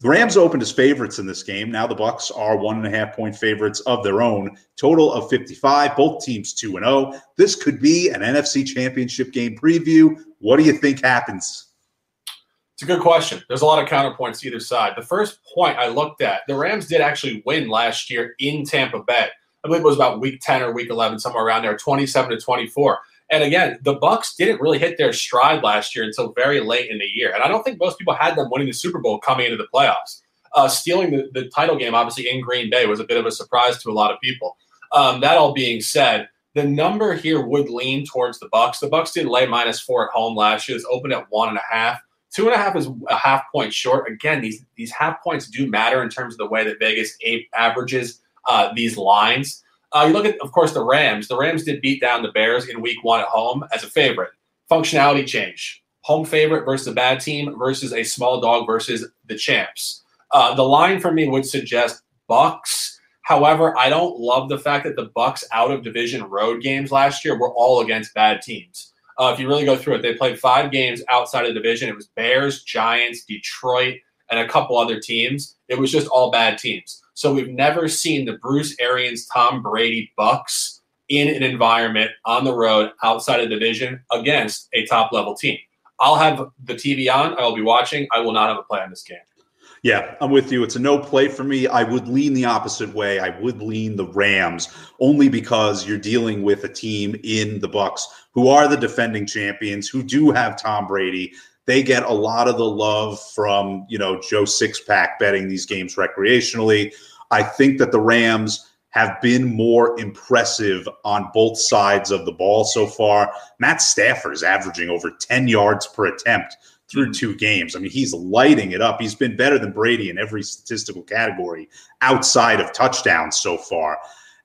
Speaker 1: The Rams opened as favorites in this game. Now the Bucs are one and a half point favorites of their own. Total of 55. Both teams 2 and 0. This could be an NFC championship game preview. What do you think happens?
Speaker 2: It's a good question. There's a lot of counterpoints either side. The first point I looked at, the Rams did actually win last year in Tampa Bay. I believe it was about week 10 or week 11, somewhere around there, 27 to 24. And again, the Bucs didn't really hit their stride last year until very late in the year. And I don't think most people had them winning the Super Bowl coming into the playoffs. Uh, stealing the, the, title game, obviously in Green Bay, was a bit of a surprise to a lot of people. Um, that all being said, the number here would lean towards the Bucs. The Bucs did lay minus four at home last year. It's opened at one and a half. Two and a half is a half point short. Again, these these half points do matter in terms of the way that Vegas averages uh, these lines. Uh, you look at, of course, the Rams. The Rams did beat down the Bears in week one at home as a favorite. Functionality change. Home favorite versus a bad team versus a small dog versus the champs. Uh, the line for me would suggest Bucs. However, I don't love the fact that the Bucs out of division road games last year were all against bad teams. Uh, if you really go through it, they played five games outside of the division. It was Bears, Giants, Detroit, and a couple other teams. It was just all bad teams. So we've never seen the Bruce Arians, Tom Brady Bucs in an environment on the road outside of division against a top level team. I'll have the TV on. I will be watching. I will not have a play on this game.
Speaker 1: Yeah, I'm with you. It's a no play for me. I would lean the opposite way. I would lean the Rams only because you're dealing with a team in the Bucs who are the defending champions, who do have Tom Brady. They get a lot of the love from, you know, Joe Sixpack betting these games recreationally. I think that the Rams have been more impressive on both sides of the ball so far. Matt Stafford is averaging over 10 yards per attempt through two games. I mean, he's lighting it up. He's been better than Brady in every statistical category outside of touchdowns so far.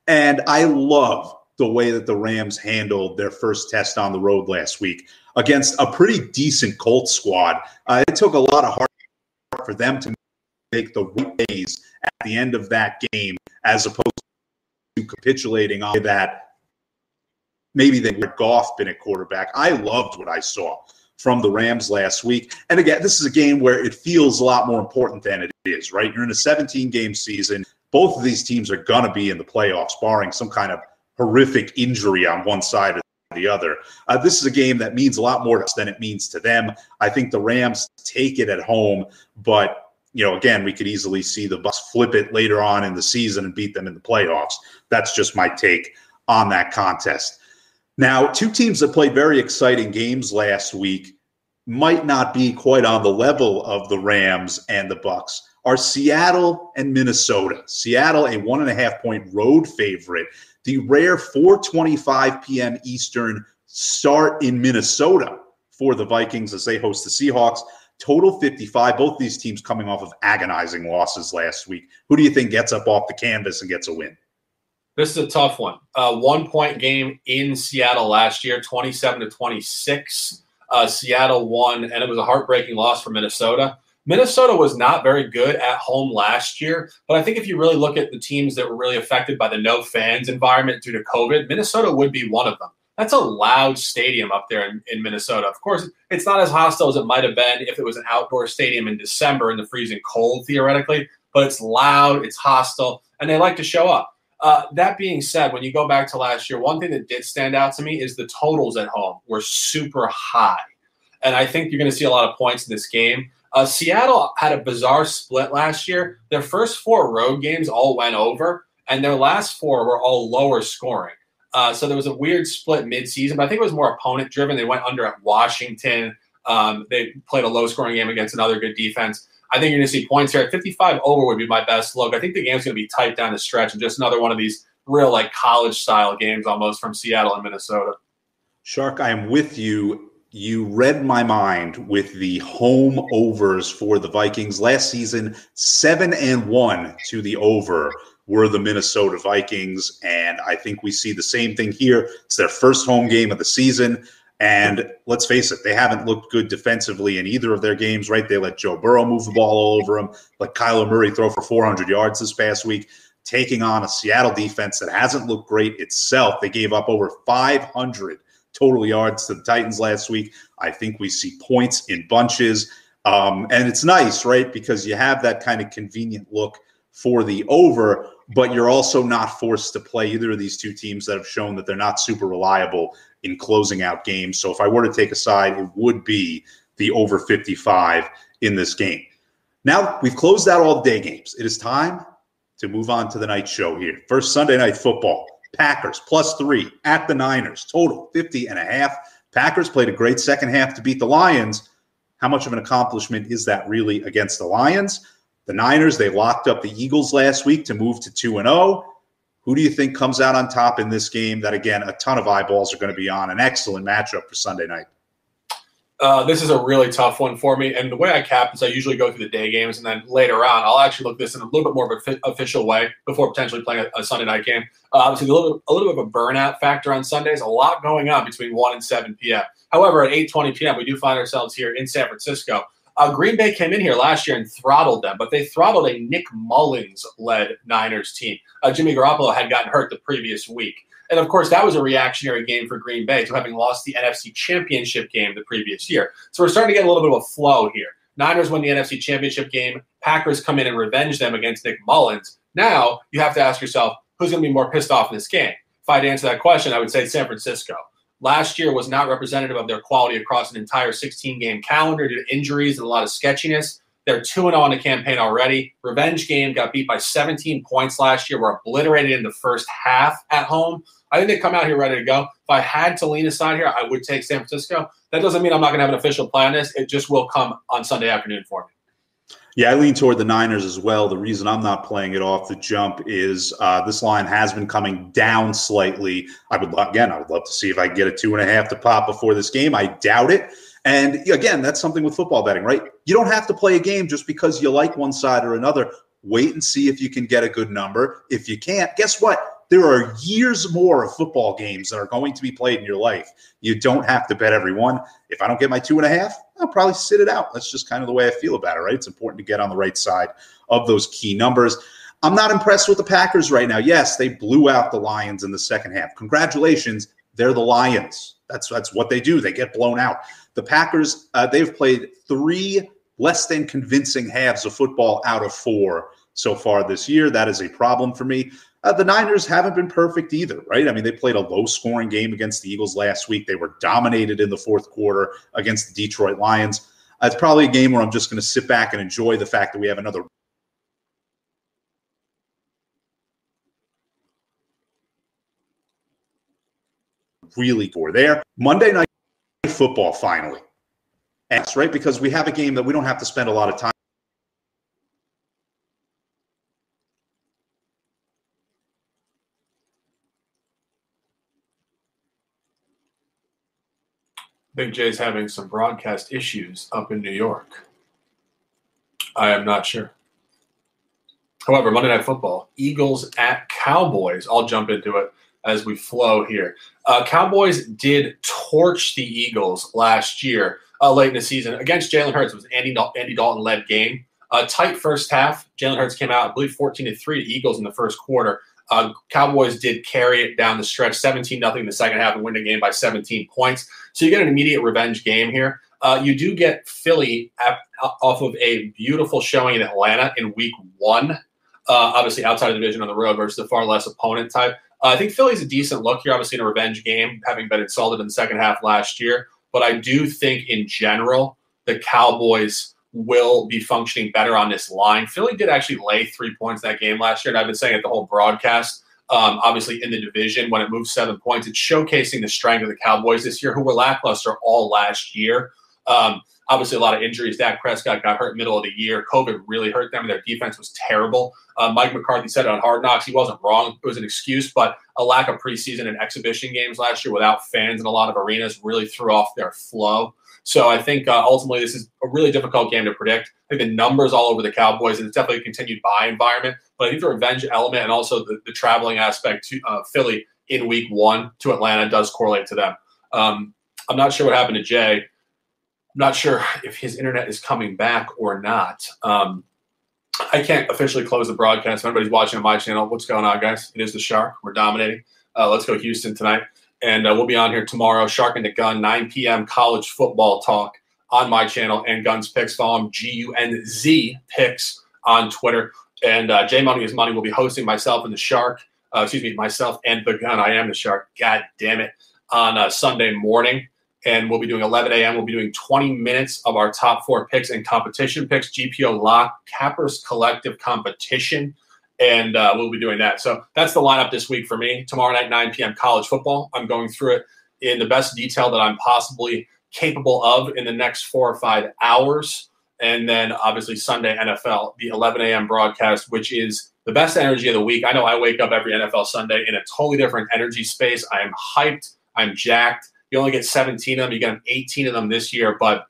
Speaker 1: And I love the way that the Rams handled their first test on the road last week against a pretty decent Colts squad. Uh, it took a lot of heart for them to make the right plays at the end of that game as opposed to capitulating on that maybe they would Goff been at quarterback. I loved what I saw from the Rams last week. And again, this is a game where it feels a lot more important than it is, right? You're in a 17 game season. Both of these teams are going to be in the playoffs, barring some kind of horrific injury on one side or the other. Uh, this is a game that means a lot more to us than it means to them. I think the Rams take it at home, but you know, again, we could easily see the Bucs flip it later on in the season and beat them in the playoffs. That's just my take on that contest. Now, two teams that played very exciting games last week might not be quite on the level of the Rams and the Bucs are Seattle and Minnesota. Seattle, a one and a half point road favorite. The rare 4:25 p.m. Eastern start in Minnesota for the Vikings as they host the Seahawks. Total 55. Both these teams coming off of agonizing losses last week. Who do you think gets up off the canvas and gets a win?
Speaker 2: This is a tough one. Uh, one point game in Seattle last year, 27 to 26. Uh, Seattle won, and it was a heartbreaking loss for Minnesota. Minnesota was not very good at home last year, but I think if you really look at the teams that were really affected by the no fans environment due to COVID, Minnesota would be one of them. That's a loud stadium up there in, in Minnesota. Of course, it's not as hostile as it might have been if it was an outdoor stadium in December in the freezing cold, theoretically, but it's loud, it's hostile, and they like to show up. Uh, that being said, when you go back to last year, one thing that did stand out to me is the totals at home were super high. And I think you're going to see a lot of points in this game. Uh, Seattle had a bizarre split last year. Their first four road games all went over, and their last four were all lower scoring. Uh, so there was a weird split midseason, but I think it was more opponent driven. They went under at Washington. Um, they played a low scoring game against another good defense. I think you're going to see points here at 55 over would be my best look. I think the game's going to be tight down the stretch and just another one of these real like college style games almost from Seattle and Minnesota.
Speaker 1: Shark, I am with you. You read my mind with the home overs for the Vikings last season. Seven and one to the over were the Minnesota Vikings, and I think we see the same thing here. It's their first home game of the season. And let's face it, they haven't looked good defensively in either of their games, right? They let Joe Burrow move the ball all over them, let Kyler Murray throw for 400 yards this past week, taking on a Seattle defense that hasn't looked great itself. They gave up over 500 total yards to the Titans last week. I think we see points in bunches. Um, and it's nice, right? Because you have that kind of convenient look for the over, but you're also not forced to play either of these two teams that have shown that they're not super reliable in closing out games. So if I were to take a side, it would be the over 55 in this game. Now we've closed out all day games. It is time to move on to the night show here. First Sunday night football. Packers plus three at the Niners. Total 50 and a half. Packers played a great second half to beat the Lions. How much of an accomplishment is that really against the Lions? The Niners, they locked up the Eagles last week to move to 2 and 0. Who do you think comes out on top in this game? That again, a ton of eyeballs are going to be on. An excellent matchup for Sunday night.
Speaker 2: Uh, this is a really tough one for me. And the way I cap is I usually go through the day games, and then later on, I'll actually look this in a little bit more of an official way before potentially playing a, a Sunday night game. Uh, obviously, a little, a little bit of a burnout factor on Sundays. A lot going on between 1 and 7 p.m. However, at 8:20 p.m., we do find ourselves here in San Francisco. Uh, Green Bay came in here last year and throttled them, but they throttled a Nick Mullens led Niners team. Uh, Jimmy Garoppolo had gotten hurt the previous week. And of course, that was a reactionary game for Green Bay to having lost the NFC Championship game the previous year. So we're starting to get a little bit of a flow here. Niners win the NFC Championship game. Packers come in and revenge them against Nick Mullens. Now you have to ask yourself, who's going to be more pissed off in this game? If I had to answer that question, I would say San Francisco last year was not representative of their quality across an entire 16 game calendar due to injuries and a lot of sketchiness. They're 2 0 on the campaign already. Revenge game got beat by 17 points last year, were obliterated in the first half at home. I think they come out here ready to go. If I had to lean aside here, I would take San Francisco. That doesn't mean I'm not going to have an official play on this. It just will come on Sunday afternoon for me.
Speaker 1: Yeah, I lean toward the Niners as well. The reason I'm not playing it off the jump is uh, this line has been coming down slightly. I would again, I would love to see if I get a two and a half to pop before this game. I doubt it. And again, that's something with football betting, right? You don't have to play a game just because you like one side or another. Wait and see if you can get a good number. If you can't, guess what? there are years more of football games that are going to be played in your life. You don't have to bet every one. If I don't get my two and a half, I'll probably sit it out. That's just kind of the way I feel about it, right? It's important to get on the right side of those key numbers. I'm not impressed with the Packers right now. Yes, they blew out the Lions in the second half. Congratulations. They're the Lions. That's that's what they do. They get blown out. The Packers, uh, they've played three less than convincing halves of football out of four so far this year. That is a problem for me. Uh, the Niners haven't been perfect either, right? I mean, they played a low scoring game against the Eagles last week. They were dominated in the fourth quarter against the Detroit Lions. Uh, it's probably a game where I'm just going to sit back and enjoy the fact that we have another really for there. Monday night football finally. And that's right because we have a game that we don't have to spend a lot of time
Speaker 2: Big J's having some broadcast issues up in New York. I am not sure. However, Monday Night Football, Eagles at Cowboys. I'll jump into it as we flow here. Uh, Cowboys did torch the Eagles last year, uh, late in the season against Jalen Hurts. It was Andy, Andy Dalton led game. A tight first half. Jalen Hurts came out, I believe, 14 to 3 to Eagles in the first quarter. Uh, Cowboys did carry it down the stretch, 17 nothing in the second half, and win the game by 17 points. So you get an immediate revenge game here. Uh, you do get Philly at, off of a beautiful showing in Atlanta in Week One. Uh, obviously, outside of the division on the road versus a far less opponent type. Uh, I think Philly's a decent look here. Obviously, in a revenge game, having been insulted in the second half last year. But I do think, in general, the Cowboys will be functioning better on this line. Philly did actually lay three points that game last year, and I've been saying it the whole broadcast. Um, obviously, in the division, when it moved seven points, it's showcasing the strength of the Cowboys this year, who were lackluster all last year. Um, obviously, a lot of injuries. Dak Prescott got hurt middle of the year. COVID really hurt them. And their defense was terrible. Uh, Mike McCarthy said it on Hard Knocks. He wasn't wrong. It was an excuse, but a lack of preseason and exhibition games last year without fans in a lot of arenas really threw off their flow. So I think uh, ultimately this is a really difficult game to predict. I think the numbers all over the Cowboys, and it's definitely a continued buy environment. But I think the revenge element and also the, the traveling aspect to uh, Philly in Week One to Atlanta does correlate to them. Um, I'm not sure what happened to Jay. I'm not sure if his internet is coming back or not. Um, I can't officially close the broadcast. If anybody's watching on my channel, what's going on, guys? It is the Shark. We're dominating. Uh, let's go Houston tonight. And uh, we'll be on here tomorrow, Shark and the Gun, 9 p.m. college football talk on my channel and Guns Picks. Follow him, G U N Z Picks on Twitter. And uh, J Money is Money will be hosting myself and the Shark, uh, excuse me, myself and the Gun. I am the Shark. God damn it. On uh, Sunday morning. And we'll be doing 11 a.m. We'll be doing 20 minutes of our top four picks and competition picks, GPO Lock, Cappers Collective Competition and uh, we'll be doing that. So that's the lineup this week for me. Tomorrow night, 9 p.m. college football. I'm going through it in the best detail that I'm possibly capable of in the next four or five hours. And then obviously Sunday NFL, the 11 a.m. broadcast, which is the best energy of the week. I know I wake up every NFL Sunday in a totally different energy space. I am hyped. I'm jacked. You only get 17 of them. You get 18 of them this year, but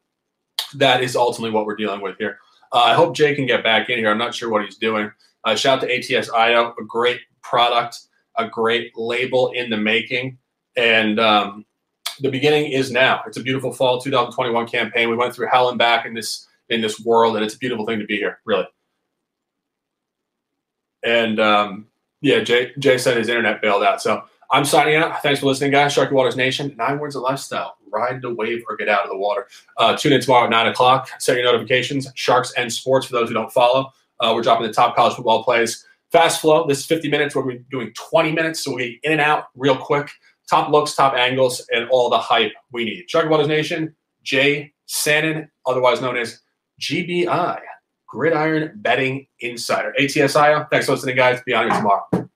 Speaker 2: that is ultimately what we're dealing with here. Uh, I hope Jay can get back in here. I'm not sure what he's doing. Uh, shout out to ATS IO, a great product, a great label in the making. And um, the beginning is now. It's a beautiful fall 2021 campaign. We went through hell and back in this in this world, and it's a beautiful thing to be here, really. And um, yeah, Jay, Jay said his internet bailed out. So I'm signing out. Thanks for listening, guys. Sharky Waters Nation, nine words of lifestyle. Ride the wave or get out of the water. Uh, tune in tomorrow at 9 o'clock. Set your notifications. Sharks and sports for those who don't follow. Uh, we're dropping the top college football plays. Fast flow. This is 50 minutes. We're doing 20 minutes, so we get in and out real quick. Top looks, top angles, and all the hype we need. Sharky Waters Nation, Jay Sanin, otherwise known as GBI, Gridiron Betting Insider. ATSIO. Thanks for listening, guys. Be on here tomorrow.